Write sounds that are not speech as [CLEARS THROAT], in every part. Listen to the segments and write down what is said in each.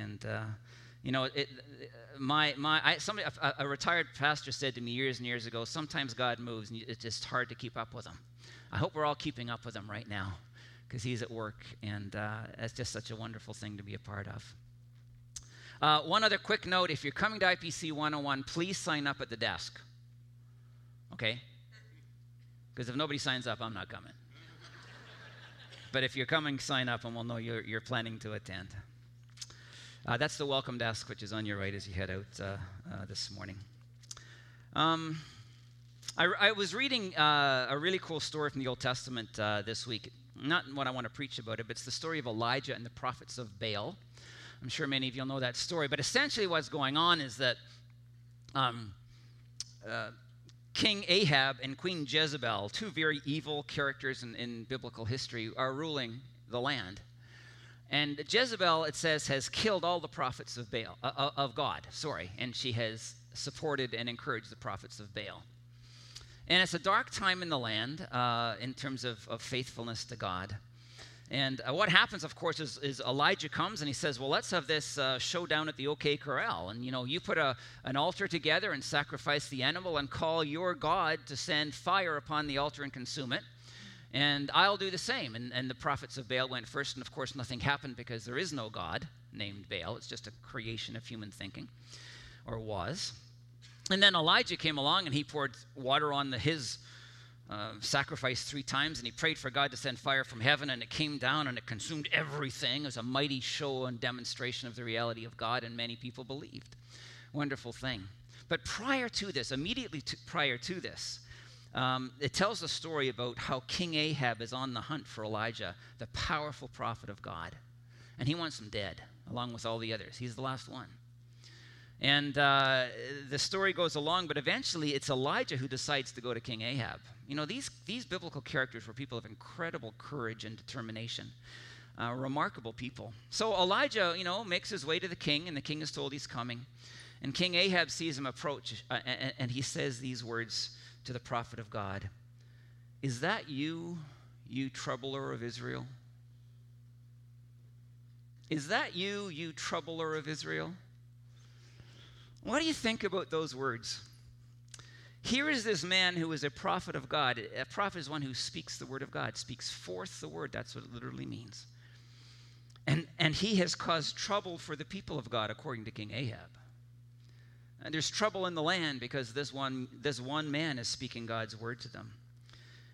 And, uh, you know, it, my, my, I, somebody, a, a, retired pastor said to me years and years ago, sometimes God moves and it's just hard to keep up with him. I hope we're all keeping up with him right now because he's at work, and uh, it's just such a wonderful thing to be a part of. Uh, one other quick note if you're coming to IPC 101, please sign up at the desk. Okay? Because if nobody signs up, I'm not coming. but if you're coming, sign up and we'll know you're, you're planning to attend. Uh, that's the welcome desk, which is on your right as you head out uh, uh, this morning. Um, I, I, was reading uh, a really cool story from the Old Testament uh, this week. Not what I want to preach about it, but it's the story of Elijah and the prophets of Baal. I'm sure many of you know that story. But essentially, what's going on is that um, uh, King Ahab and Queen Jezebel, two very evil characters in, in biblical history, are ruling the land. And Jezebel, it says, has killed all the prophets of Baal, uh, uh, of God, sorry, and she has supported and encouraged the prophets of Baal. And it's a dark time in the land uh, in terms of, of faithfulness to God. And uh, what happens, of course, is, is, Elijah comes and he says, Well, let's have this uh, showdown at the OK Corral. And, you know, you put a, an altar together and sacrifice the animal and call your God to send fire upon the altar and consume it. And I'll do the same. And, and the prophets of Baal went first. And, of course, nothing happened because there is no God named Baal. It's just a creation of human thinking, or was. And then Elijah came along and he poured water on the, his uh, sacrificed three times, and he prayed for God to send fire from heaven, and it came down and it consumed everything. It was a mighty show and demonstration of the reality of God, and many people believed. Wonderful thing. But prior to this, immediately to, prior to this, um, it tells a story about how King Ahab is on the hunt for Elijah, the powerful prophet of God. And he wants him dead, along with all the others. He's the last one. And uh, the story goes along, but eventually it's Elijah who decides to go to King Ahab. You know, these, these biblical characters were people of incredible courage and determination. Uh, remarkable people. So Elijah, you know, makes his way to the king, and the king is told he's coming. And King Ahab sees him approach, uh, and, and he says these words to the prophet of God Is that you, you troubler of Israel? Is that you, you troubler of Israel? What do you think about those words? Here is this man who is a prophet of God. A prophet is one who speaks the word of God, speaks forth the word. That's what it literally means. And, and he has caused trouble for the people of God, according to King Ahab. And there's trouble in the land because this one, this one man is speaking God's word to them.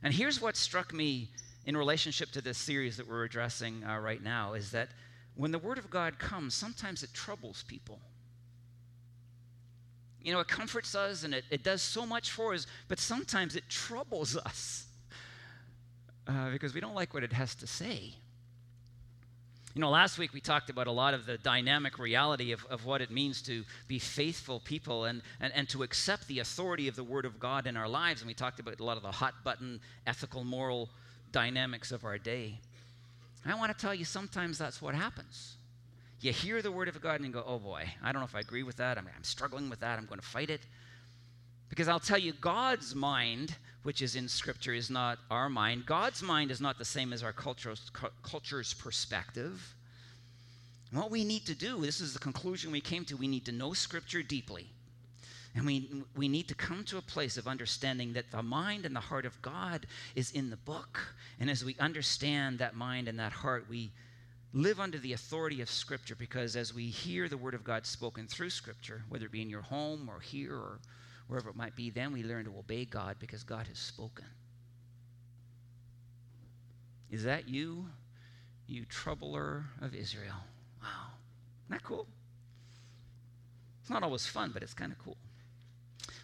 And here's what struck me in relationship to this series that we're addressing uh, right now is that when the word of God comes, sometimes it troubles people. You know, it comforts us and it, it does so much for us, but sometimes it troubles [LAUGHS] us uh, because we don't like what it has to say. You know, last week we talked about a lot of the dynamic reality of, of what it means to be faithful people and, and, and to accept the authority of the Word of God in our lives. And we talked about a lot of the hot button ethical, moral dynamics of our day. I want to tell you, sometimes that's what happens you hear the word of God and you go, oh boy, I don't know if I agree with that. I'm, I'm struggling with that. I'm going to fight it. Because I'll tell you, God's mind, which is in Scripture, is not our mind. God's mind is not the same as our culture's, culture's perspective. what we need to do, this is the conclusion we came to, we need to know Scripture deeply. And we, we need to come to a place of understanding that the mind and the heart of God is in the book. And as we understand that mind and that heart, we live under the authority of Scripture because as we hear the Word of God spoken through Scripture, whether it be in your home or here or wherever it might be, then we learn to obey God because God has spoken. Is that you, you troubler of Israel? Wow. Isn't that cool? It's not always fun, but it's kind of cool.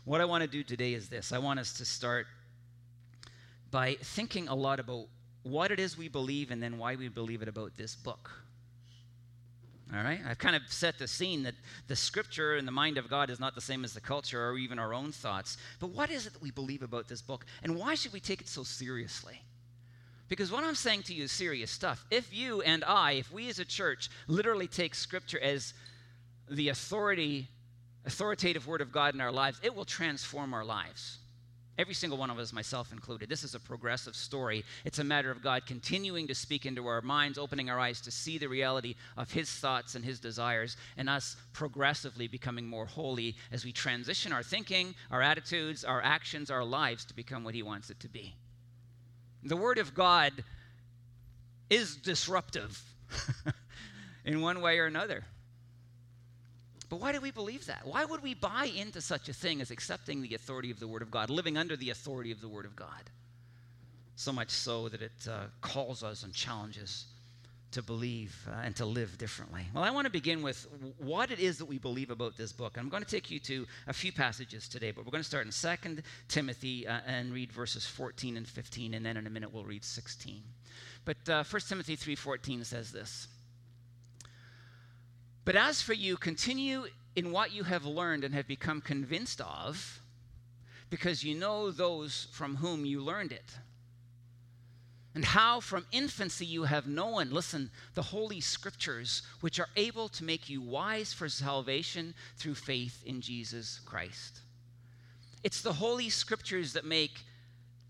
What I want to do today is this I want us to start by thinking a lot about what it is we believe and then why we believe it about this book. All right? I've kind of set the scene that the scripture and the mind of God is not the same as the culture or even our own thoughts. But what is it that we believe about this book? And why should we take it so seriously? Because what I'm saying to you is serious stuff. If you and I, if we as a church literally take scripture as the authority, authoritative word of God in our lives, it will transform our lives. Every single one of us, myself included. This is a progressive story. It's a matter of God continuing to speak into our minds, opening our eyes to see the reality of His thoughts and His desires, and us progressively becoming more holy as we transition our thinking, our attitudes, our actions, our lives to become what He wants it to be. The Word of God is disruptive [LAUGHS] in one way or another. But why do we believe that? Why would we buy into such a thing as accepting the authority of the Word of God, living under the authority of the Word of God? So much so that it uh, calls us and challenges to believe uh, and to live differently. Well, I want to begin with what it is that we believe about this book. I'm going to take you to a few passages today, but we're going to start in 2 Timothy uh, and read verses 14 and 15, and then in a minute we'll read 16. But uh, 1 Timothy 3:14 says this. But as for you, continue in what you have learned and have become convinced of, because you know those from whom you learned it. And how from infancy you have known, listen, the Holy Scriptures, which are able to make you wise for salvation through faith in Jesus Christ. It's the Holy Scriptures that make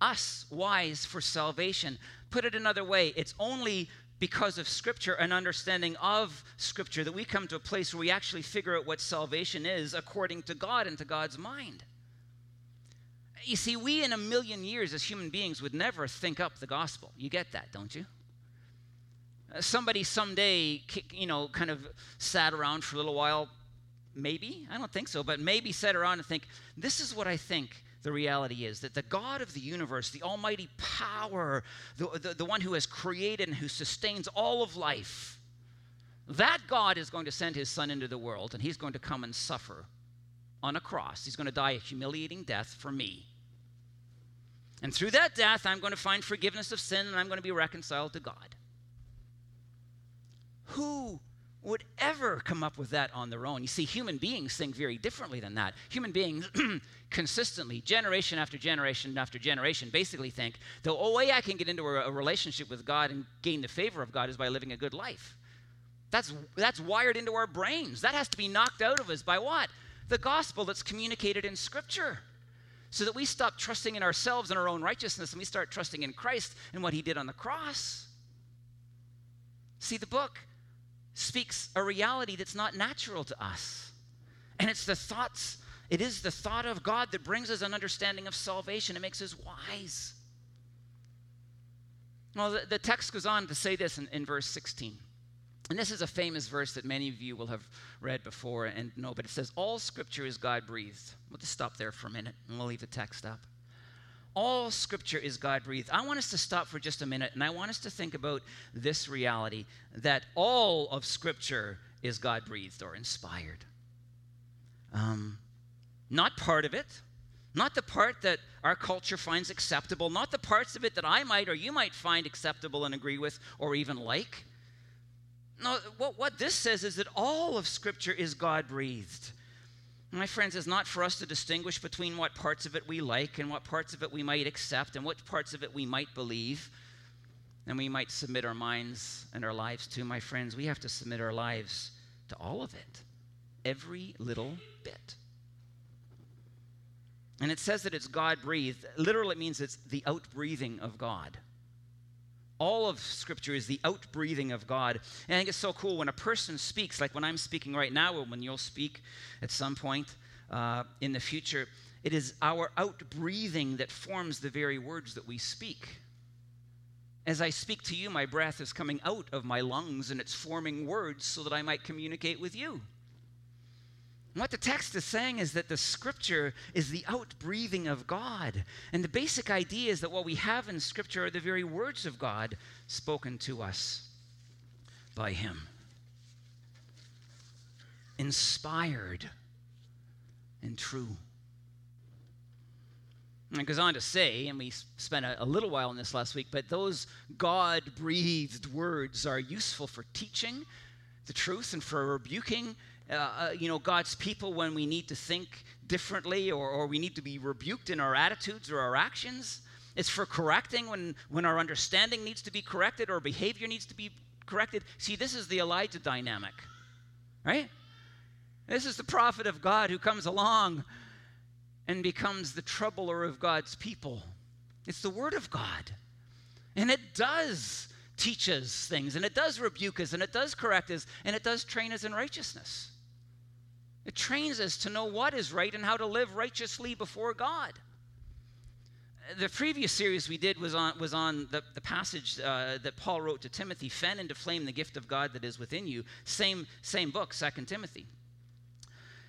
us wise for salvation. Put it another way, it's only because of Scripture and understanding of Scripture that we come to a place where we actually figure out what salvation is according to God and to God's mind. You see, we in a million years as human beings would never think up the gospel. You get that, don't you? Uh, somebody someday, you know, kind of sat around for a little while, maybe, I don't think so, but maybe sat around and think, this is what I think the reality is that the God of the universe, the almighty power, the, the, the, one who has created and who sustains all of life, that God is going to send his son into the world and he's going to come and suffer on a cross. He's going to die a humiliating death for me. And through that death, I'm going to find forgiveness of sin and I'm going to be reconciled to God. Who would ever come up with that on their own. You see, human beings think very differently than that. Human beings [CLEARS THROAT] consistently, generation after generation after generation, basically think the only way I can get into a, a, relationship with God and gain the favor of God is by living a good life. That's, that's wired into our brains. That has to be knocked out of us by what? The gospel that's communicated in Scripture. So that we stop trusting in ourselves and our own righteousness and we start trusting in Christ and what He did on the cross. See, the book speaks a reality that's not natural to us. And it's the thoughts, it is the thought of God that brings us an understanding of salvation. It makes us wise. Well, the, the text goes on to say this in, in verse 16. And this is a famous verse that many of you will have read before and know, but it says, All scripture is God breathed. We'll just stop there for a minute and we'll leave the text up. All scripture is God breathed. I want us to stop for just a minute and I want us to think about this reality that all of scripture is God breathed or inspired. Um, not part of it, not the part that our culture finds acceptable, not the parts of it that I might or you might find acceptable and agree with or even like. No, what, what this says is that all of Scripture is God breathed. My friends, is not for us to distinguish between what parts of it we like and what parts of it we might accept and what parts of it we might believe and we might submit our minds and our lives to. My friends, we have to submit our lives to all of it, every little bit. And it says that it's God breathed. Literally, it means it's the outbreathing of God. All of Scripture is the outbreathing of God. And I think it's so cool when a person speaks, like when I'm speaking right now, or when you'll speak at some point uh, in the future, it is our outbreathing that forms the very words that we speak. As I speak to you, my breath is coming out of my lungs and it's forming words so that I might communicate with you. What the text is saying is that the scripture is the outbreathing of God. And the basic idea is that what we have in scripture are the very words of God spoken to us by Him. Inspired and true. And it goes on to say, and we spent a, a little while on this last week, but those God breathed words are useful for teaching the truth and for rebuking uh, uh, you know, God's people when we need to think differently or, or we need to be rebuked in our attitudes or our actions. It's for correcting when, when our understanding needs to be corrected or behavior needs to be corrected. See, this is the Elijah dynamic, right? This is the prophet of God who comes along and becomes the troubler of God's people. It's the Word of God. And it does teach us things, and it does rebuke us, and it does correct us, and it does train us in righteousness. It trains us to know what is right and how to live righteously before God. The previous series we did was on, was on the, the passage uh, that Paul wrote to Timothy, fan into flame the gift of God that is within you. Same, same book, Second Timothy.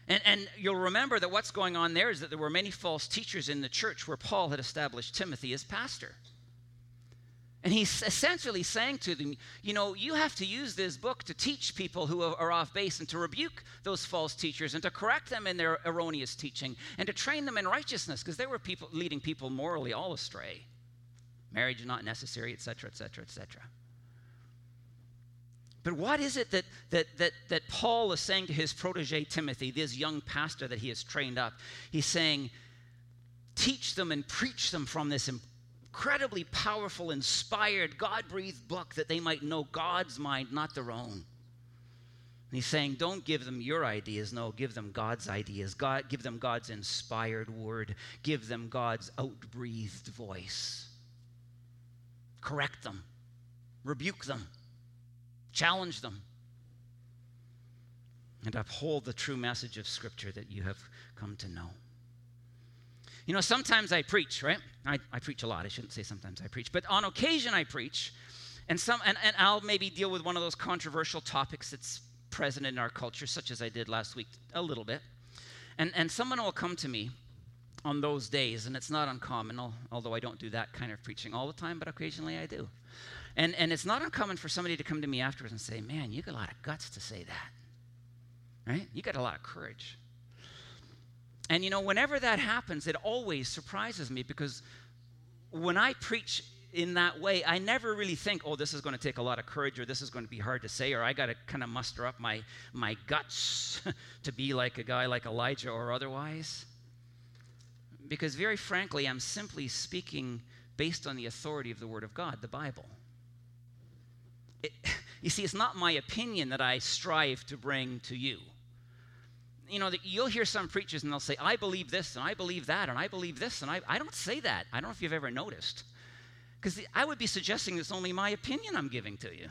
And, and you'll remember that what's going on there is that there were many false teachers in the church where Paul had established Timothy as pastor. And he's essentially saying to them, you know, you have to use this book to teach people who are off base and to rebuke those false teachers and to correct them in their erroneous teaching and to train them in righteousness because they were people leading people morally all astray. Marriage is not necessary, etc., etc., etc. But what is it that, that, that, that Paul is saying to his protege Timothy, this young pastor that he has trained up? He's saying, teach them and preach them from this incredibly powerful, inspired, God breathed book that they might know God's mind, not their own. And he's saying, don't give them your ideas. No, give them God's ideas. God, give them God's inspired word. Give them God's outbreathed voice. Correct them. Rebuke them. Challenge them. And uphold the true message of Scripture that you have come to know. You know, sometimes I preach, right? I, I preach a lot. I shouldn't say sometimes I preach, but on occasion I preach, and some and, and I'll maybe deal with one of those controversial topics that's present in our culture, such as I did last week a little bit. And and someone will come to me on those days, and it's not uncommon, although I don't do that kind of preaching all the time, but occasionally I do. And and it's not uncommon for somebody to come to me afterwards and say, Man, you got a lot of guts to say that. Right? You got a lot of courage. And you know, whenever that happens, it always surprises me because when I preach in that way, I never really think, oh, this is going to take a lot of courage or this is going to be hard to say or I got to kind of muster up my, my guts [LAUGHS] to be like a guy like Elijah or otherwise. Because very frankly, I'm simply speaking based on the authority of the Word of God, the Bible. It, [LAUGHS] you see, it's not my opinion that I strive to bring to you you know, you'll hear some preachers and they'll say, I believe this and I believe that and I believe this. And I, I don't say that. I don't know if you've ever noticed. Because I would be suggesting it's only my opinion I'm giving to you.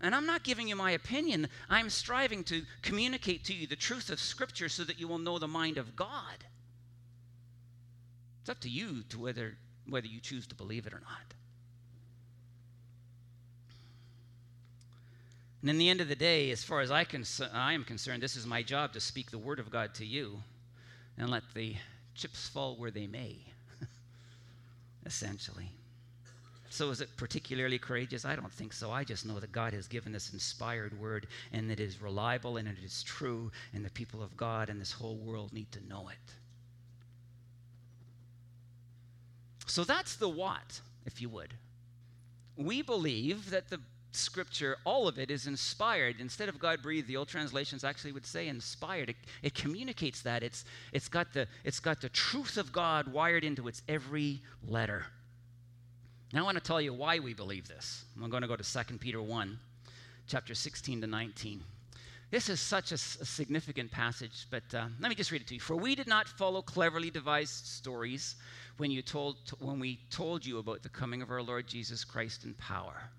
And I'm not giving you my opinion. I'm striving to communicate to you the truth of Scripture so that you will know the mind of God. It's up to you to whether, whether you choose to believe it or not. And in the end of the day, as far as I, cons- I am concerned, this is my job to speak the word of God to you and let the chips fall where they may, [LAUGHS] essentially. So, is it particularly courageous? I don't think so. I just know that God has given this inspired word and it is reliable and it is true, and the people of God and this whole world need to know it. So, that's the what, if you would. We believe that the scripture, all of it is inspired. Instead of God breathed, the old translations actually would say inspired. It, it, communicates that. It's, it's, got the, it's got the truth of God wired into its every letter. Now I want to tell you why we believe this. I'm going to go to 2 Peter 1, chapter 16 to 19. This is such a, significant passage, but uh, let me just read it to you. For we did not follow cleverly devised stories when, you told, when we told you about the coming of our Lord Jesus Christ in power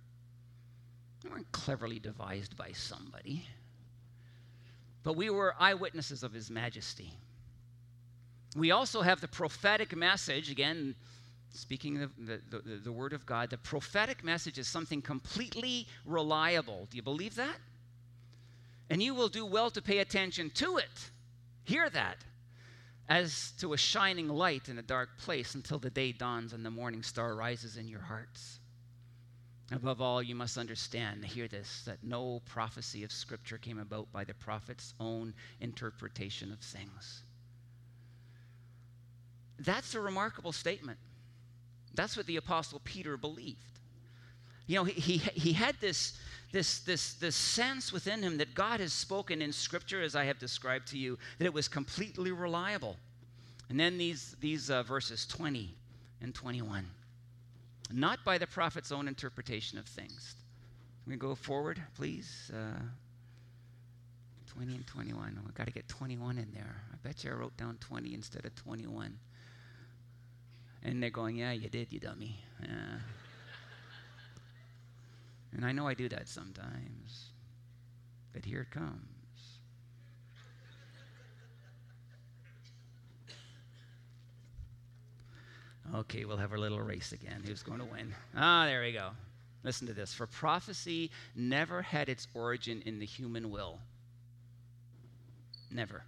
they weren't cleverly devised by somebody. But we were eyewitnesses of His majesty. We also have the prophetic message, again, speaking the, the, the, the, Word of God. The prophetic message is something completely reliable. Do you believe that? And you will do well to pay attention to it. Hear that. As to a shining light in a dark place until the day dawns and the morning star rises in your hearts. Above all, you must understand, hear this, that no prophecy of Scripture came about by the prophet's own interpretation of things. That's a remarkable statement. That's what the Apostle Peter believed. You know, he, he, he had this, this, this, this sense within him that God has spoken in Scripture, as I have described to you, that it was completely reliable. And then these, these uh, verses 20 and 21 not by the prophet's own interpretation of things. Can we go forward, please? Uh, 20 and 21. I've got to get 21 in there. I bet you I wrote down 20 instead of 21. And they're going, Yeah, you did, you dummy. Yeah. and I know I do that sometimes. But here it comes. Okay, we'll have our little race again. Who's going to win? Ah, there we go. Listen to this. For prophecy never had its origin in the human will. Never.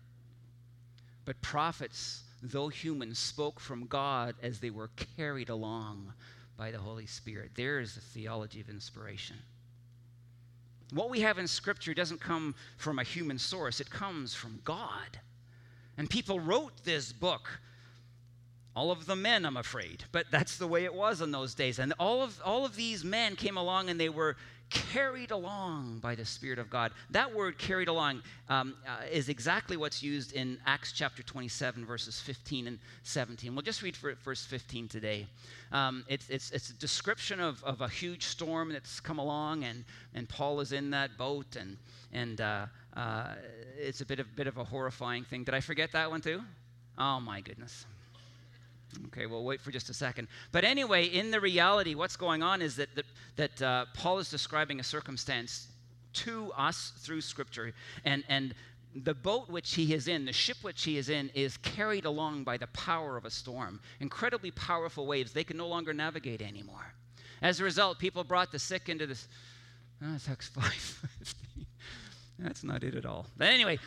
But prophets, though human, spoke from God as they were carried along by the Holy Spirit. There is the theology of inspiration. What we have in Scripture doesn't come from a human source, it comes from God. And people wrote this book all of the men, I'm afraid, but that's the way it was in those days. And all of, all of these men came along and they were carried along by the Spirit of God. That word carried along um, uh, is exactly what's used in Acts chapter 27, verses 15 and 17. We'll just read for verse 15 today. Um, it's, it's, it's a description of, of a huge storm that's come along, and, and Paul is in that boat, and, and uh, uh, it's a bit of, bit of a horrifying thing. Did I forget that one too? Oh, my goodness. Okay, we'll wait for just a second. But anyway, in the reality, what's going on is that, that, that uh, Paul is describing a circumstance to us through Scripture. And, and the boat which he is in, the ship which he is in, is carried along by the power of a storm. Incredibly powerful waves. They can no longer navigate anymore. As a result, people brought the sick into this. [LAUGHS] Oh, that's Acts 5. That's not it at all. But anyway,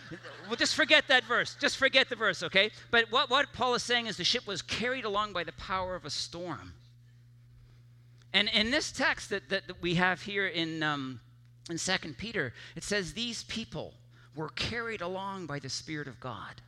we'll just forget that verse. Just forget the verse, okay? But what, what Paul is saying is the ship was carried along by the power of a storm. And in this text that, that, that we have here in, um, in 2 Peter, it says these people were carried along by the Spirit of God.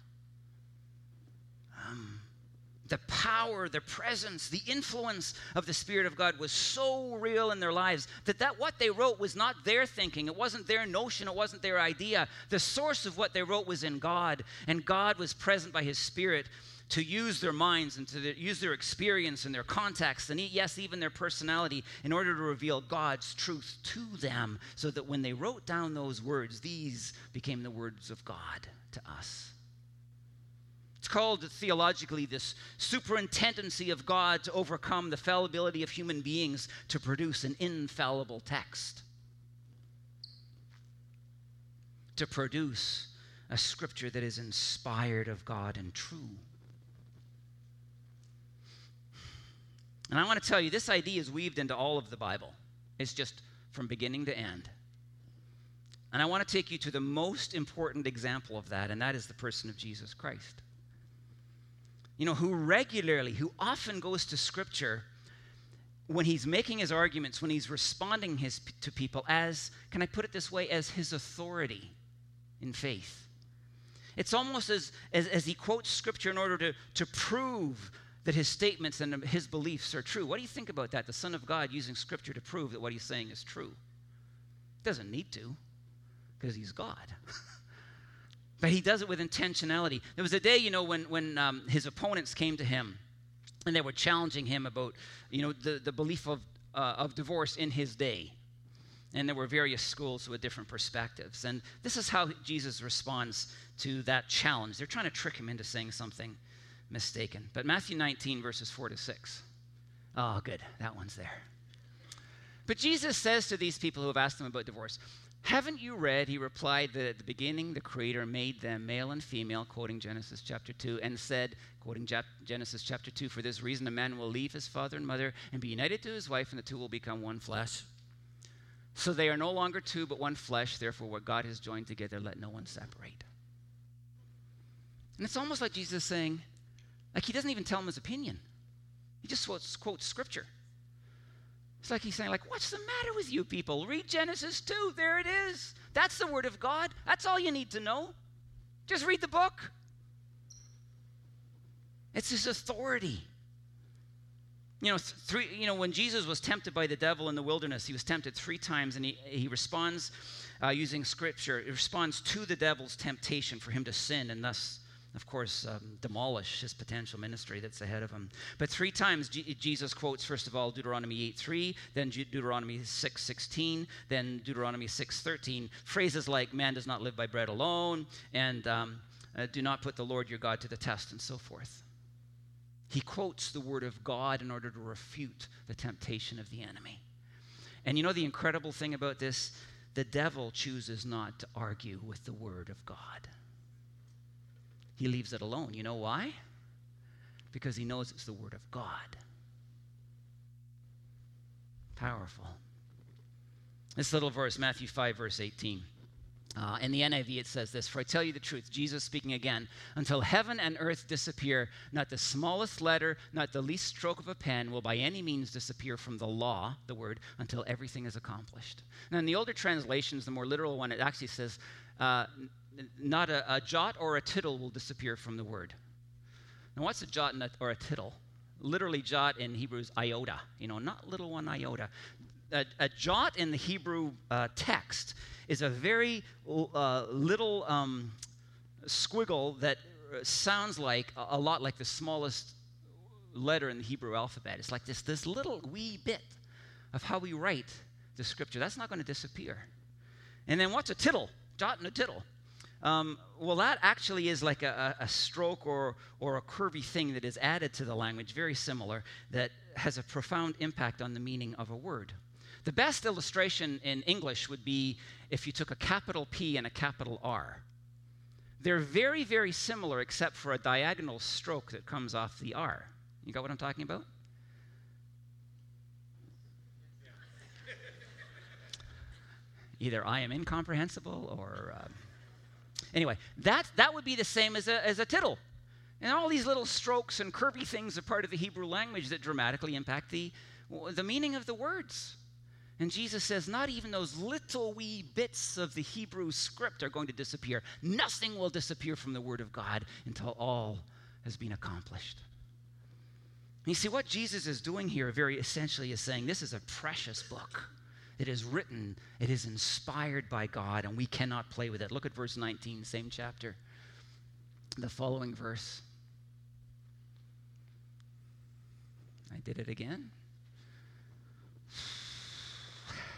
The power, the presence, the influence of the Spirit of God was so real in their lives that, that what they wrote was not their thinking. It wasn't their notion. It wasn't their idea. The source of what they wrote was in God, and God was present by His Spirit to use their minds and to use their experience and their context and yes even their personality in order to reveal god's truth to them so that when they wrote down those words these became the words of god to us it's called theologically this superintendency of God to overcome the fallibility of human beings to produce an infallible text. To produce a scripture that is inspired of God and true. And I want to tell you, this idea is weaved into all of the Bible. It's just from beginning to end. And I want to take you to the most important example of that, and that is the person of Jesus Christ you know, who regularly, who often goes to Scripture when he's making his arguments, when he's responding his, to people as, can I put it this way, as his authority in faith. It's almost as, as, as he quotes Scripture in order to, to prove that his statements and his beliefs are true. What do you think about that? The Son of God using Scripture to prove that what he's saying is true. Doesn't need to, because he's God. [LAUGHS] But he does it with intentionality. There was a day, you know, when, when um, his opponents came to him and they were challenging him about, you know, the, the belief of, uh, of divorce in his day. And there were various schools with different perspectives. And this is how Jesus responds to that challenge. They're trying to trick him into saying something mistaken. But Matthew 19, verses 4 to 6. Oh, good. That one's there. But Jesus says to these people who have asked him about divorce, haven't you read, he replied, that at the beginning the Creator made them male and female, quoting Genesis chapter 2, and said, quoting Genesis chapter 2, for this reason a man will leave his father and mother and be united to his wife, and the two will become one flesh. So they are no longer two, but one flesh. Therefore, what God has joined together, let no one separate. And it's almost like Jesus saying, like he doesn't even tell him his opinion. He just quotes, quotes scripture. It's like he's saying, like, what's the matter with you people? Read Genesis 2. There it is. That's the word of God. That's all you need to know. Just read the book. It's his authority. You know, three, you know, when Jesus was tempted by the devil in the wilderness, he was tempted three times, and he, he responds uh, using scripture. He responds to the devil's temptation for him to sin and thus of course, um, demolish his potential ministry that's ahead of him. But three times G- Jesus quotes, first of all, Deuteronomy 8 3, then G- Deuteronomy 6 16, then Deuteronomy 6 13. Phrases like, man does not live by bread alone, and um, uh, do not put the Lord your God to the test, and so forth. He quotes the word of God in order to refute the temptation of the enemy. And you know the incredible thing about this? The devil chooses not to argue with the word of God. He leaves it alone. You know why? Because he knows it's the word of God. Powerful. This little verse, Matthew 5, verse 18. Uh, in the NIV, it says this For I tell you the truth, Jesus speaking again, until heaven and earth disappear, not the smallest letter, not the least stroke of a pen will by any means disappear from the law, the word, until everything is accomplished. Now, in the older translations, the more literal one, it actually says, uh, Not a, a, jot or a tittle will disappear from the word. Now, what's a jot or a tittle? Literally, jot in Hebrew is iota, you know, not little one iota. A, a jot in the Hebrew uh, text is a very uh, little um, squiggle that sounds like a, a lot like the smallest letter in the Hebrew alphabet. It's like this, this little wee bit of how we write the scripture. That's not going to disappear. And then what's a tittle? Jot and a tittle. Um, well, that actually is like a, a, stroke or, or a curvy thing that is added to the language, very similar, that has a profound impact on the meaning of a word. The best illustration in English would be if you took a capital P and a capital R. They're very, very similar except for a diagonal stroke that comes off the R. You got what I'm talking about? Either I am incomprehensible or. Uh, anyway, that, that would be the same as a, as a tittle. And all these little strokes and curvy things are part of the Hebrew language that dramatically impact the, the meaning of the words. And Jesus says, not even those little wee bits of the Hebrew script are going to disappear. Nothing will disappear from the Word of God until all has been accomplished. And you see, what Jesus is doing here very essentially is saying this is a precious book. It is written, it is inspired by God, and we cannot play with it. Look at verse 19, same chapter. The following verse. I did it again. [SIGHS]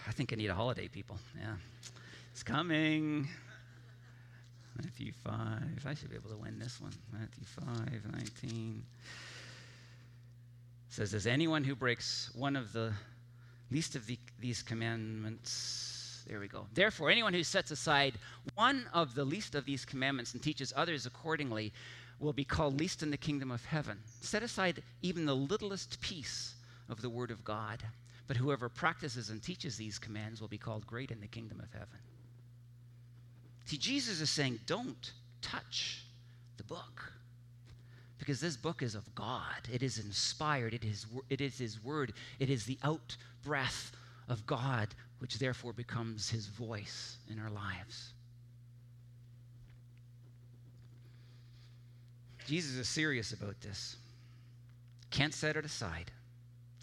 I think I need a holiday, people. Yeah. It's coming. Matthew 5. I should be able to win this one. Matthew 5, 19. It says, As anyone who breaks one of the least of the, these commandments, there we go. Therefore, anyone who sets aside one of the least of these commandments and teaches others accordingly will be called least in the kingdom of heaven. Set aside even the littlest piece of the word of God but whoever practices and teaches these commands will be called great in the kingdom of heaven. See, Jesus is saying, don't touch the book. Because this book is of God. It is inspired. It is, it is His word. It is the out breath of God, which therefore becomes His voice in our lives. Jesus is serious about this. Can't set it aside.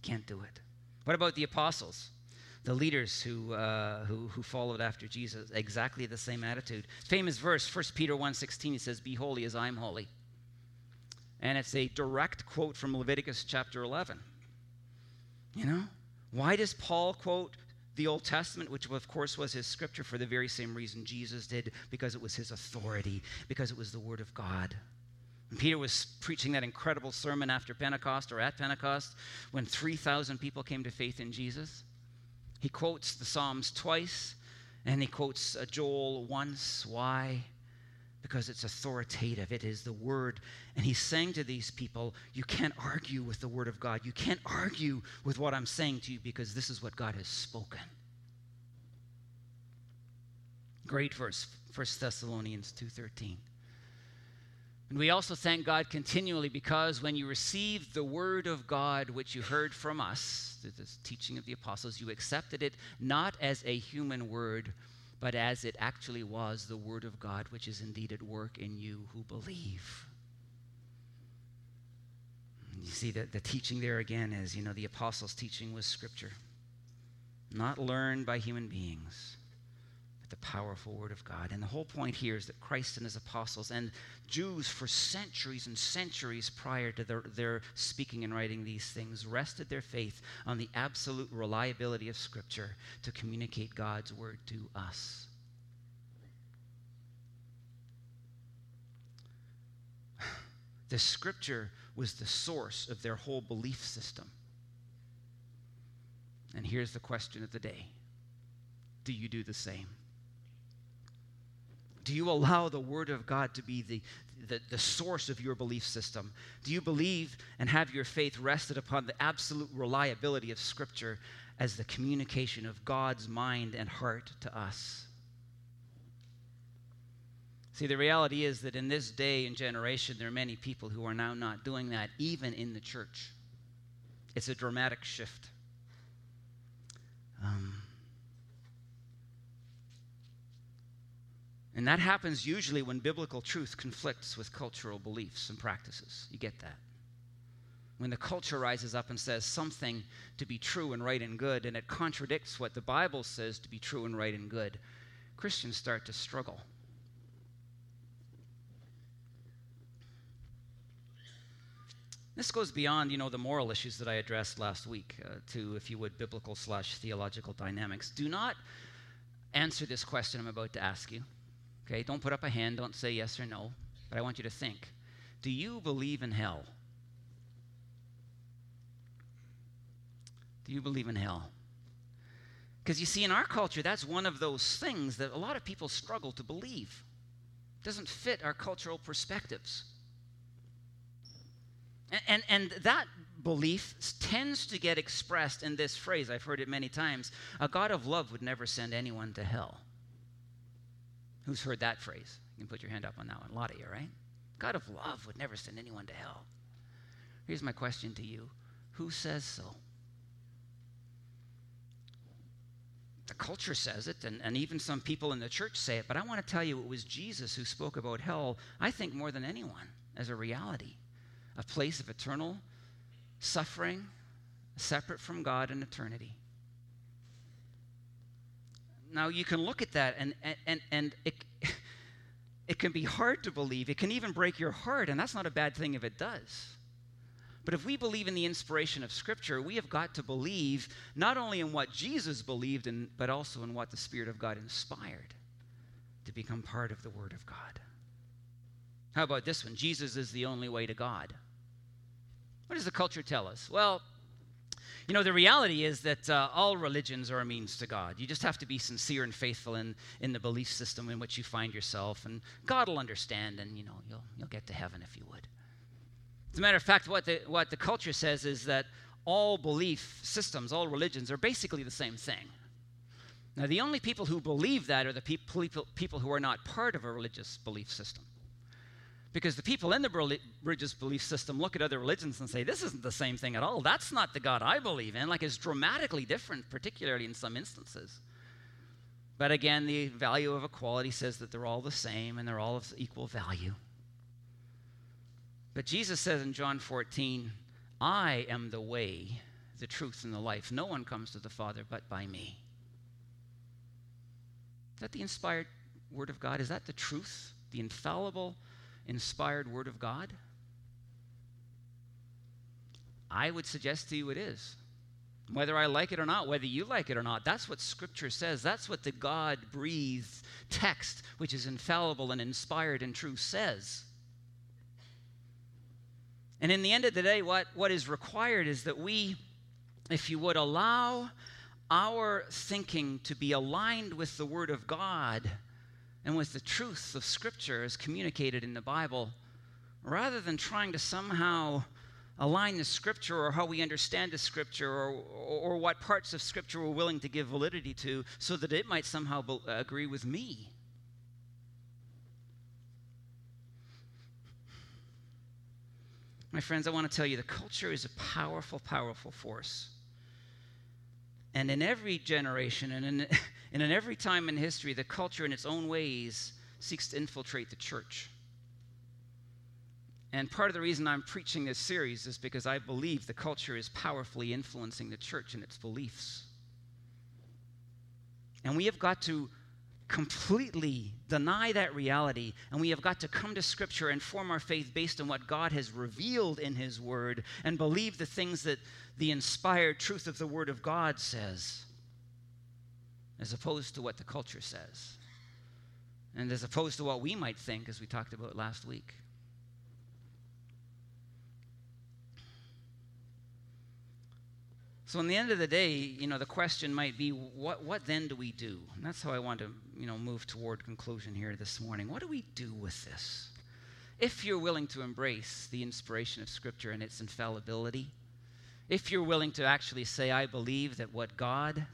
Can't do it. What about the apostles? The leaders who, uh, who, who followed after Jesus, exactly the same attitude. Famous verse, 1 Peter 1.16, he says, Be holy as I'm holy. And it's a direct quote from Leviticus chapter 11. You know? Why does Paul quote the Old Testament, which of course was his scripture for the very same reason Jesus did, because it was his authority, because it was the Word of God. And Peter was preaching that incredible sermon after Pentecost or at Pentecost when 3,000 people came to faith in Jesus. He quotes the Psalms twice and he quotes uh, Joel once. Why? Because it's authoritative. It is the word. And he's saying to these people, You can't argue with the word of God. You can't argue with what I'm saying to you because this is what God has spoken. Great verse, 1 Thessalonians 2:13. And we also thank God continually because when you received the word of God, which you heard from us, the teaching of the apostles, you accepted it not as a human word, but as it actually was the word of God, which is indeed at work in you who believe. You see that the teaching there again is, you know, the apostles' teaching was scripture, not learned by human beings the powerful Word of God. And the whole point here is that Christ and his apostles and Jews for centuries and centuries prior to their, their speaking and writing these things rested their faith on the absolute reliability of Scripture to communicate God's Word to us. [SIGHS] The Scripture was the source of their whole belief system. And here's the question of the day Do you do the same? Do you allow the Word of God to be the, the, the, source of your belief system? Do you believe and have your faith rested upon the absolute reliability of Scripture as the communication of God's mind and heart to us? See, the reality is that in this day and generation, there are many people who are now not doing that, even in the church. It's a dramatic shift. And that happens usually when biblical truth conflicts with cultural beliefs and practices. You get that? When the culture rises up and says something to be true and right and good, and it contradicts what the Bible says to be true and right and good, Christians start to struggle. This goes beyond, you know, the moral issues that I addressed last week uh, to, if you would, biblical slash theological dynamics. Do not answer this question I'm about to ask you. Okay, don't put up a hand, don't say yes or no, but I want you to think. Do you believe in hell? Do you believe in hell? Because you see, in our culture, that's one of those things that a lot of people struggle to believe. It doesn't fit our cultural perspectives. And, and, and that belief tends to get expressed in this phrase. I've heard it many times a God of love would never send anyone to hell. Who's heard that phrase? You can put your hand up on that one. A lot of you, right? God of love would never send anyone to hell. Here's my question to you Who says so? The culture says it, and, and even some people in the church say it, but I want to tell you it was Jesus who spoke about hell, I think, more than anyone, as a reality a place of eternal suffering, separate from God in eternity. Now, you can look at that, and, and, and it, it can be hard to believe. It can even break your heart, and that's not a bad thing if it does. But if we believe in the inspiration of Scripture, we have got to believe not only in what Jesus believed in, but also in what the Spirit of God inspired to become part of the Word of God. How about this one? Jesus is the only way to God. What does the culture tell us? Well, you know, the reality is that uh, all religions are a means to God. You just have to be sincere and faithful in, in the belief system in which you find yourself, and God will understand, and, you know, you'll, you'll get to heaven if you would. As a matter of fact, what the, what the culture says is that all belief systems, all religions, are basically the same thing. Now, the only people who believe that are the people, people who are not part of a religious belief system. Because the people in the religious belief system look at other religions and say, this isn't the same thing at all. That's not the God I believe in. Like, it's dramatically different, particularly in some instances. But again, the value of equality says that they're all the same and they're all of equal value. But Jesus says in John 14, I am the way, the truth, and the life. No one comes to the Father but by me. Is that the inspired Word of God? Is that the truth? The infallible, inspired Word of God? I would suggest to you it is. Whether I like it or not, whether you like it or not, that's what Scripture says. That's what the God breathed text, which is infallible and inspired and true, says. And in the end of the day, what, what is required is that we, if you would, allow our thinking to be aligned with the Word of God and with the truth of Scripture as communicated in the Bible, rather than trying to somehow align the Scripture or how we understand the Scripture or, or, or what parts of Scripture we're willing to give validity to so that it might somehow be- uh, agree with me. My friends, I want to tell you the culture is a powerful, powerful force. And in every generation and in, [LAUGHS] and in every time in history, the culture in its own ways seeks to infiltrate the church. And part of the reason I'm preaching this series is because I believe the culture is powerfully influencing the church and its beliefs. And we have got to completely deny that reality, and we have got to come to Scripture and form our faith based on what God has revealed in His Word and believe the things that the inspired truth of the Word of God says, as opposed to what the culture says, and as opposed to what we might think, as we talked about last week. So, in the end of the day, you know, the question might be, what, what then do we do? And that's how I want to, you know, move toward conclusion here this morning. What do we do with this? If you're willing to embrace the inspiration of Scripture and its infallibility, if you're willing to actually say, I believe that what God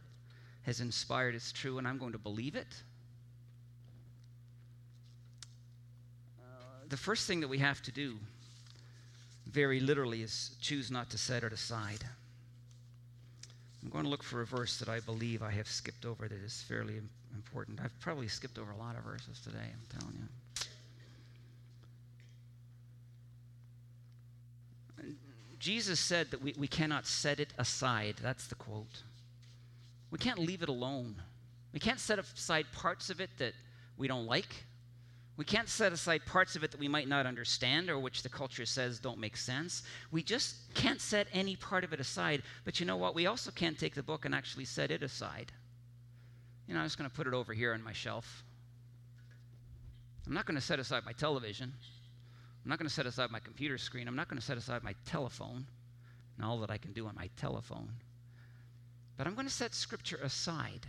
has inspired is true and I'm going to believe it, uh, the first thing that we have to do, very literally, is choose not to set it aside. I'm going to look for a verse that I believe I have skipped over that is fairly important. I've probably skipped over a lot of verses today, I'm telling you. Jesus said that we, we cannot set it aside. That's the quote. We can't leave it alone. We can't set aside parts of it that we don't like. We can't set aside parts of it that we might not understand or which the culture says don't make sense. We just can't set any part of it aside. But you know what? We also can't take the book and actually set it aside. You know, I'm just going to put it over here on my shelf. I'm not going to set aside my television. I'm not going to set aside my computer screen. I'm not going to set aside my telephone and all that I can do on my telephone. But I'm going to set Scripture aside.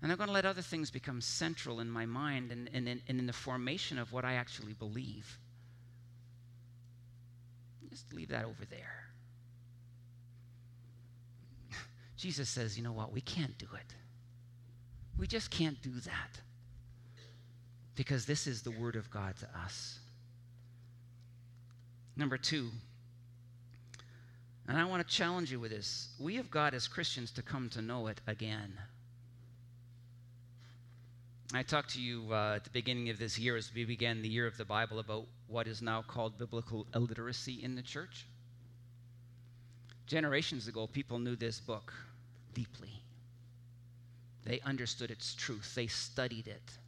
And I'm going to let other things become central in my mind and, and, and, in the formation of what I actually believe. Just leave that over there. [LAUGHS] Jesus says, you know what? We can't do it. We just can't do that. Because this is the Word of God to us. Number two, and I want to challenge you with this we have got as Christians to come to know it again. I talked to you uh, at the beginning of this year as we began the year of the Bible about what is now called biblical illiteracy in the church. Generations ago, people knew this book deeply. They understood its truth, they studied it.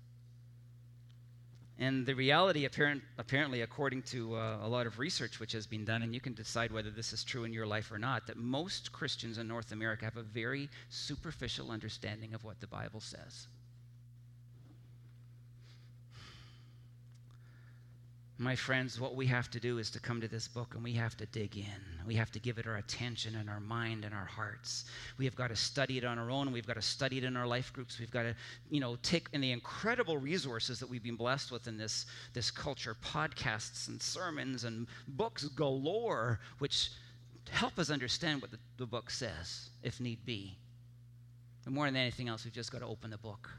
And the reality, apparent, apparently, according to uh, a lot of research which has been done, and you can decide whether this is true in your life or not, that most Christians in North America have a very superficial understanding of what the Bible says. My friends, what we have to do is to come to this book and we have to dig in. We have to give it our attention and our mind and our hearts. We have got to study it on our own. We've got to study it in our life groups. We've got to, you know, take in the incredible resources that we've been blessed with in this, this culture podcasts and sermons and books galore, which help us understand what the, the book says, if need be. And more than anything else, we've just got to open the book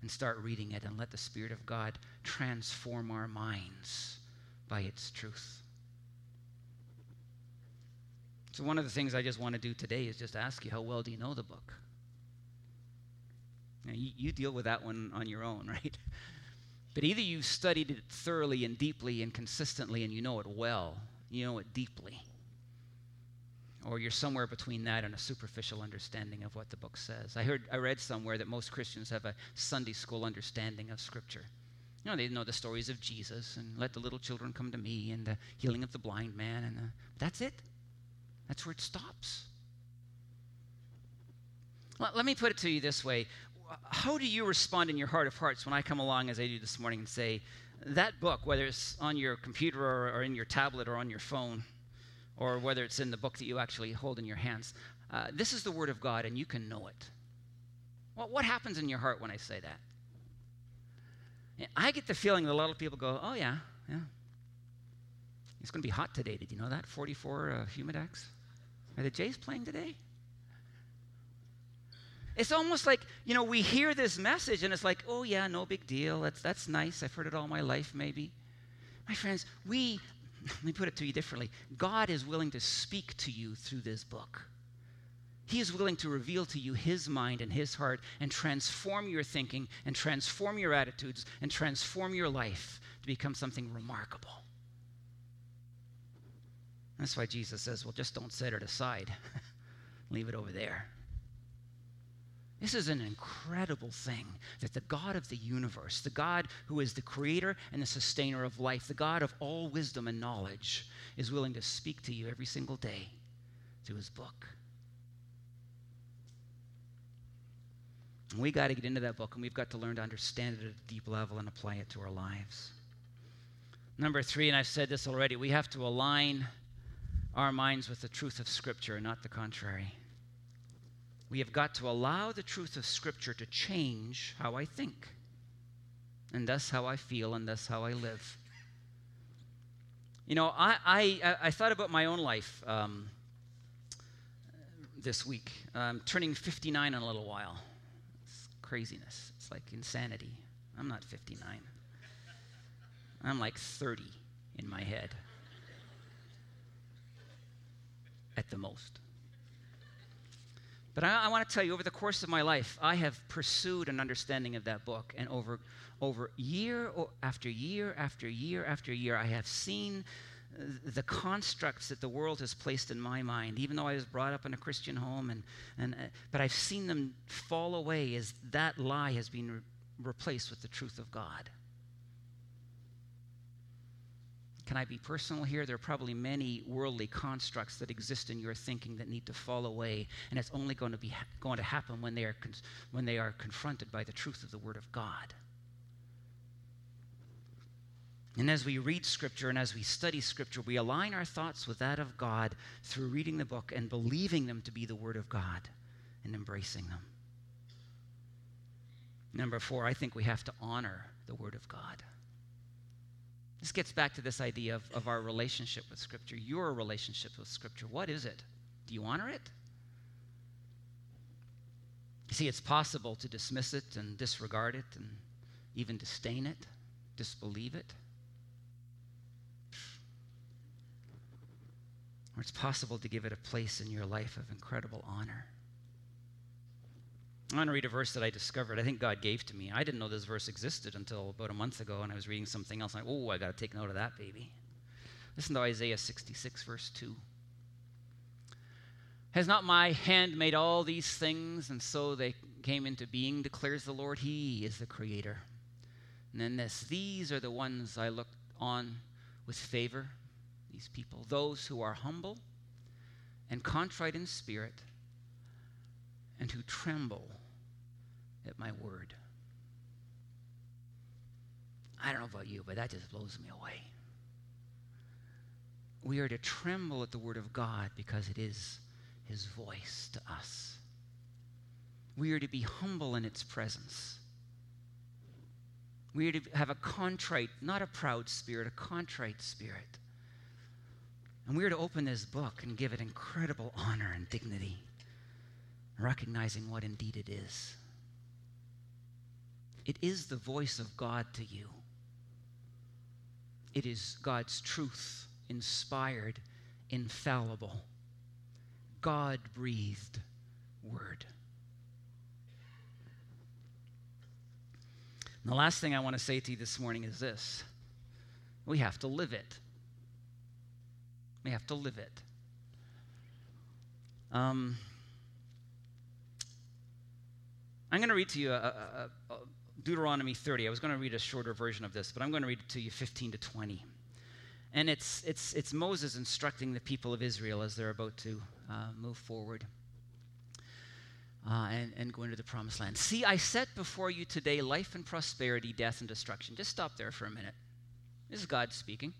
and start reading it and let the Spirit of God transform our minds by its truth. So, one of the things I just want to do today is just ask you how well do you know the book? Now, you, you deal with that one on your own, [LAUGHS] right? But either you've studied it thoroughly and deeply and consistently and you know it well, you know it deeply, or you're somewhere between that and a superficial understanding of what the book says. I heard I read somewhere that most Christians have a Sunday school understanding of scripture. You know, they know the stories of Jesus and let the little children come to me and the healing of the blind man, and the, that's it. That's where it stops. Let, let me put it to you this way How do you respond in your heart of hearts when I come along, as I do this morning, and say, that book, whether it's on your computer or, or in your tablet or on your phone, or whether it's in the book that you actually hold in your hands, uh, this is the Word of God and you can know it. Well, what happens in your heart when I say that? I get the feeling that a lot of people go, oh, yeah, yeah. It's going to be hot today. Did you know that? 44 uh, Humidex. Are the Jays playing today? It's almost like, you know, we hear this message and it's like, oh, yeah, no big deal. That's, that's nice. I've heard it all my life, maybe. My friends, we, [LAUGHS] let me put it to you differently. God is willing to speak to you through this book. He is willing to reveal to you His mind and His heart and transform your thinking and transform your attitudes and transform your life to become something remarkable. That's why Jesus says, well, just don't set it aside, [LAUGHS] leave it over there. This is an incredible thing that the God of the universe, the God who is the creator and the sustainer of life, the God of all wisdom and knowledge, is willing to speak to you every single day through his book. We got to get into that book and we've got to learn to understand it at a deep level and apply it to our lives. Number three, and I've said this already, we have to align our minds with the truth of Scripture, not the contrary. We have got to allow the truth of Scripture to change how I think, and thus how I feel, and thus how I live. You know, I, I, I thought about my own life um, this week. I'm turning 59 in a little while. Craziness. It's like insanity. I'm not 59. I'm like 30 in my head at the most. But I, I want to tell you, over the course of my life, I have pursued an understanding of that book. And over, over year after year after year after year, I have seen the constructs that the world has placed in my mind, even though I was brought up in a Christian home, and, and, uh, but I've seen them fall away as that lie has been re- replaced with the truth of God. Can I be personal here? There are probably many worldly constructs that exist in your thinking that need to fall away, and it's only going to be ha- going to happen when they are con- when they are confronted by the truth of the Word of God. And as we read Scripture and as we study Scripture, we align our thoughts with that of God through reading the book and believing them to be the Word of God and embracing them. Number four, I think we have to honor the Word of God. This gets back to this idea of, of our relationship with Scripture, your relationship with Scripture. What is it? Do you honor it? You see, it's possible to dismiss it and disregard it and even disdain it, disbelieve it. Or it's possible to give it a place in your life of incredible honor. I want to read a verse that I discovered. I think God gave to me. I didn't know this verse existed until about a month ago, and I was reading something else. And I, oh, I got to take note of that, baby. Listen to Isaiah 66, verse 2. Has not my hand made all these things, and so they came into being, declares the Lord? He is the creator. And then this these are the ones I look on with favor, these people, those who are humble and contrite in spirit and who tremble at my word. I don't know about you, but that just blows me away. We are to tremble at the word of God because it is his voice to us. We are to be humble in its presence. We are to have a contrite, not a proud spirit, a contrite spirit. And we are to open this book and give it incredible honor and dignity recognizing what indeed it is. It is the voice of God to you. It is God's truth, inspired, infallible, God breathed word. The last thing I want to say to you this morning is this we have to live it. We have to live it. Um, I'm going to read to you a, a, a Deuteronomy 30. I was going to read a shorter version of this, but I'm going to read it to you 15 to 20. And it's, it's, it's Moses instructing the people of Israel as they're about to uh, move forward uh, and, and go into the promised land. See, I set before you today life and prosperity, death and destruction. Just stop there for a minute. This is God speaking.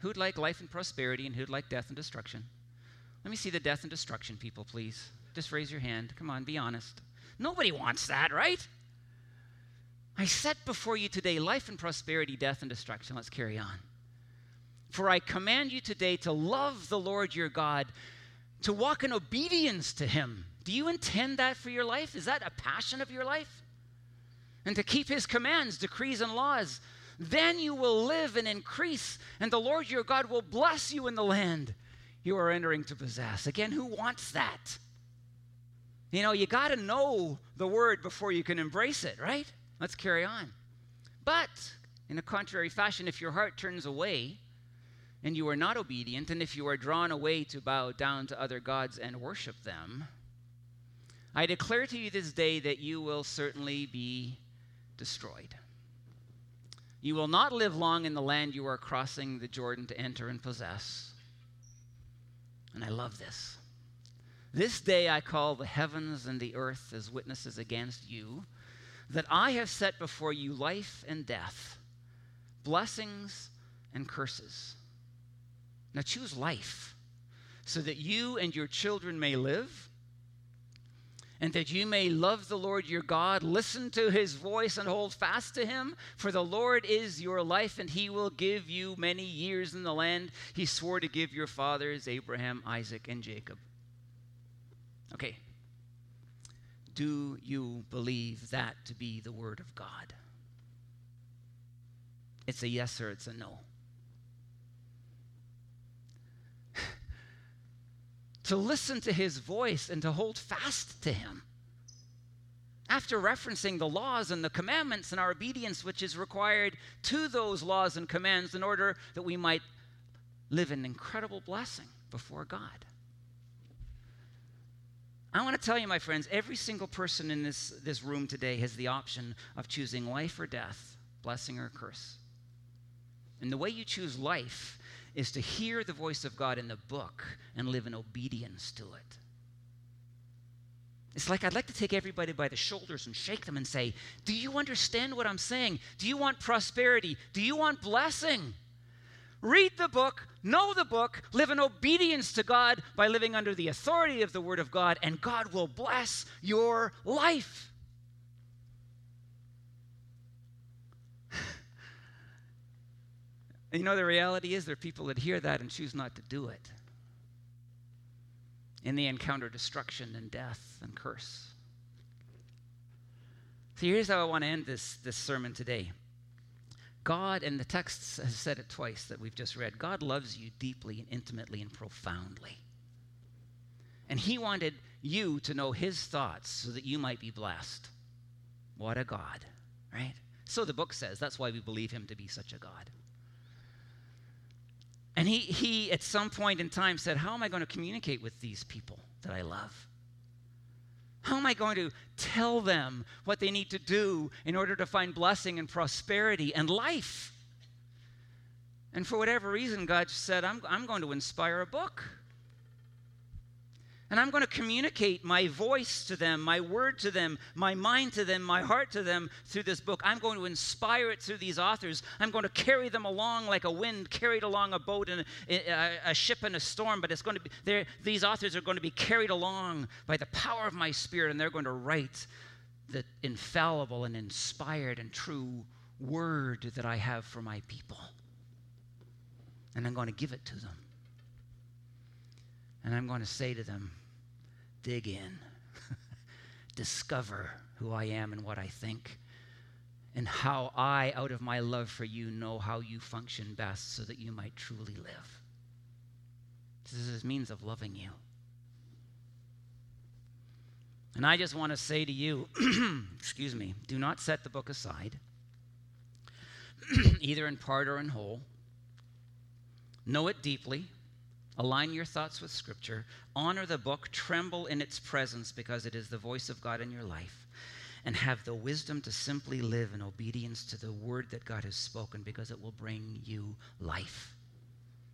Who'd like life and prosperity and who'd like death and destruction? Let me see the death and destruction people, please. Just raise your hand. Come on, be honest. Nobody wants that, right? I set before you today life and prosperity, death and destruction. Let's carry on. For I command you today to love the Lord your God, to walk in obedience to him. Do you intend that for your life? Is that a passion of your life? And to keep his commands, decrees, and laws. Then you will live and increase, and the Lord your God will bless you in the land you are entering to possess. Again, who wants that? You know, you got to know the word before you can embrace it, right? Let's carry on. But in a contrary fashion, if your heart turns away and you are not obedient, and if you are drawn away to bow down to other gods and worship them, I declare to you this day that you will certainly be destroyed. You will not live long in the land you are crossing the Jordan to enter and possess. And I love this. This day I call the heavens and the earth as witnesses against you that I have set before you life and death, blessings and curses. Now choose life so that you and your children may live and that you may love the Lord your God, listen to his voice, and hold fast to him. For the Lord is your life, and he will give you many years in the land he swore to give your fathers, Abraham, Isaac, and Jacob. Okay. Do you believe that to be the word of God? It's a yes or it's a no. To listen to his voice and to hold fast to him. After referencing the laws and the commandments and our obedience, which is required to those laws and commands in order that we might live an incredible blessing before God. I want to tell you, my friends, every single person in this, this room today has the option of choosing life or death, blessing or curse. And the way you choose life is to hear the voice of God in the book and live in obedience to it. It's like I'd like to take everybody by the shoulders and shake them and say, Do you understand what I'm saying? Do you want prosperity? Do you want blessing? Read the book, know the book, live in obedience to God by living under the authority of the Word of God, and God will bless your life. And you know, the reality is there are people that hear that and choose not to do it. And they encounter destruction and death and curse. So here's how I want to end this, this sermon today. God, and the text has said it twice that we've just read God loves you deeply and intimately and profoundly. And He wanted you to know His thoughts so that you might be blessed. What a God, right? So the book says. That's why we believe Him to be such a God. And he, he, at some point in time, said, How am I going to communicate with these people that I love? How am I going to tell them what they need to do in order to find blessing and prosperity and life? And for whatever reason, God said, I'm, I'm going to inspire a book. And I'm going to communicate my voice to them, my word to them, my mind to them, my heart to them through this book. I'm going to inspire it through these authors. I'm going to carry them along like a wind carried along a boat and a, ship in a storm. But it's going to be these authors are going to be carried along by the power of my spirit, and they're going to write the infallible and inspired and true word that I have for my people. And I'm going to give it to them. And I'm going to say to them, dig in, [LAUGHS] discover who I am and what I think, and how I, out of my love for you, know how you function best so that you might truly live. This is a means of loving you. And I just want to say to you, [CLEARS THROAT] excuse me, do not set the book aside, [CLEARS THROAT] either in part or in whole. Know it deeply Align your thoughts with Scripture. Honor the book. Tremble in its presence because it is the voice of God in your life. And have the wisdom to simply live in obedience to the word that God has spoken because it will bring you life.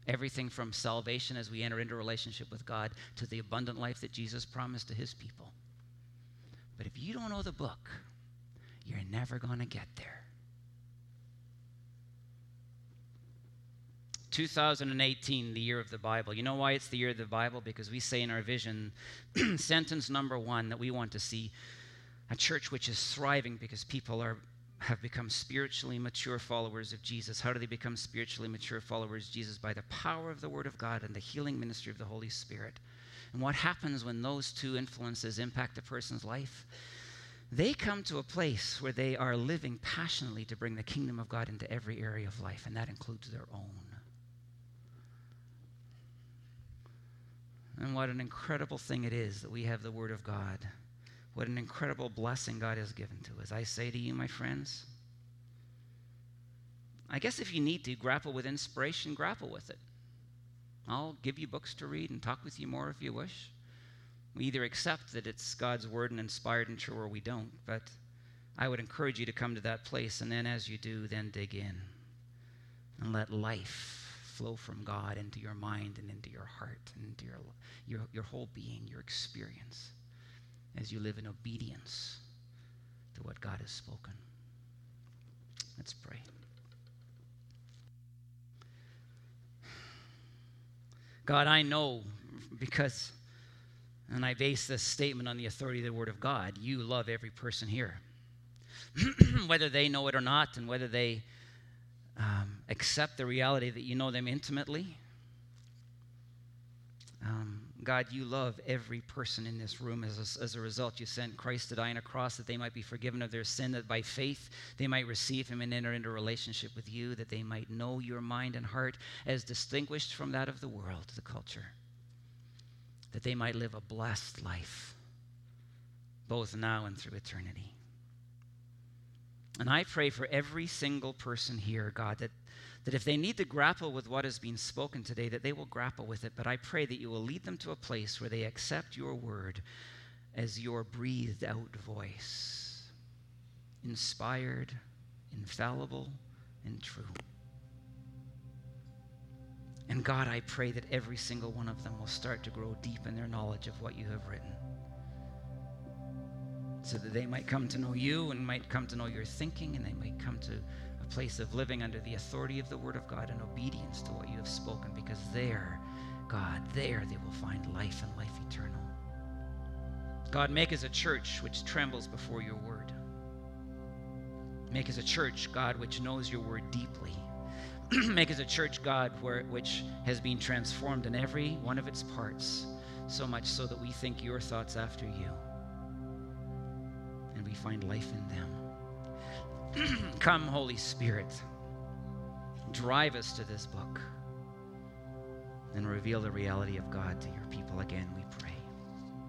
Everything from salvation as we enter into relationship with God to the abundant life that Jesus promised to his people. But if you don't know the book, you're never going to get there. 2018, the year of the Bible. You know why it's the year of the Bible? Because we say in our vision, [CLEARS THROAT] sentence number one, that we want to see a church which is thriving because people are have become spiritually mature followers of Jesus. How do they become spiritually mature followers of Jesus? By the power of the Word of God and the healing ministry of the Holy Spirit. And what happens when those two influences impact a person's life? They come to a place where they are living passionately to bring the kingdom of God into every area of life, and that includes their own. And what an incredible thing it is that we have the Word of God. What an incredible blessing God has given to us. I say to you, my friends, I guess if you need to grapple with inspiration, grapple with it. I'll give you books to read and talk with you more if you wish. We either accept that it's God's word and inspired and true, or we don't. But I would encourage you to come to that place, and then as you do, then dig in and let life flow from God into your mind and into your heart and into your, your, your whole being, your experience, as you live in obedience to what God has spoken. Let's pray. God, I know because, and I base this statement on the authority of the Word of God, you love every person here. [CLEARS THROAT] whether they know it or not, and whether they um, accept the reality that you know them intimately. Um, God, you love every person in this room. As a, as a result, you sent Christ to die on a cross that they might be forgiven of their sin, that by faith they might receive Him and enter into relationship with you, that they might know your mind and heart as distinguished from that of the world, the culture, that they might live a blessed life, both now and through eternity. And I pray for every single person here, God, that that if they need to grapple with what has been spoken today, that they will grapple with it. But I pray that you will lead them to a place where they accept your word as your breathed out voice, inspired, infallible, and true. And God, I pray that every single one of them will start to grow deep in their knowledge of what you have written. So that they might come to know you and might come to know your thinking and they might come to a place of living under the authority of the Word of God and obedience to what you have spoken, because there, God, there they will find life and life eternal. God, make us a church which trembles before your Word. Make us a church, God, which knows your Word deeply. [CLEARS THROAT] make us a church, God, where, which has been transformed in every one of its parts, so much so that we think your thoughts after you find life in them. [CLEARS THROAT] Come, Holy Spirit, drive us to this book and reveal the reality of God to your people again, we.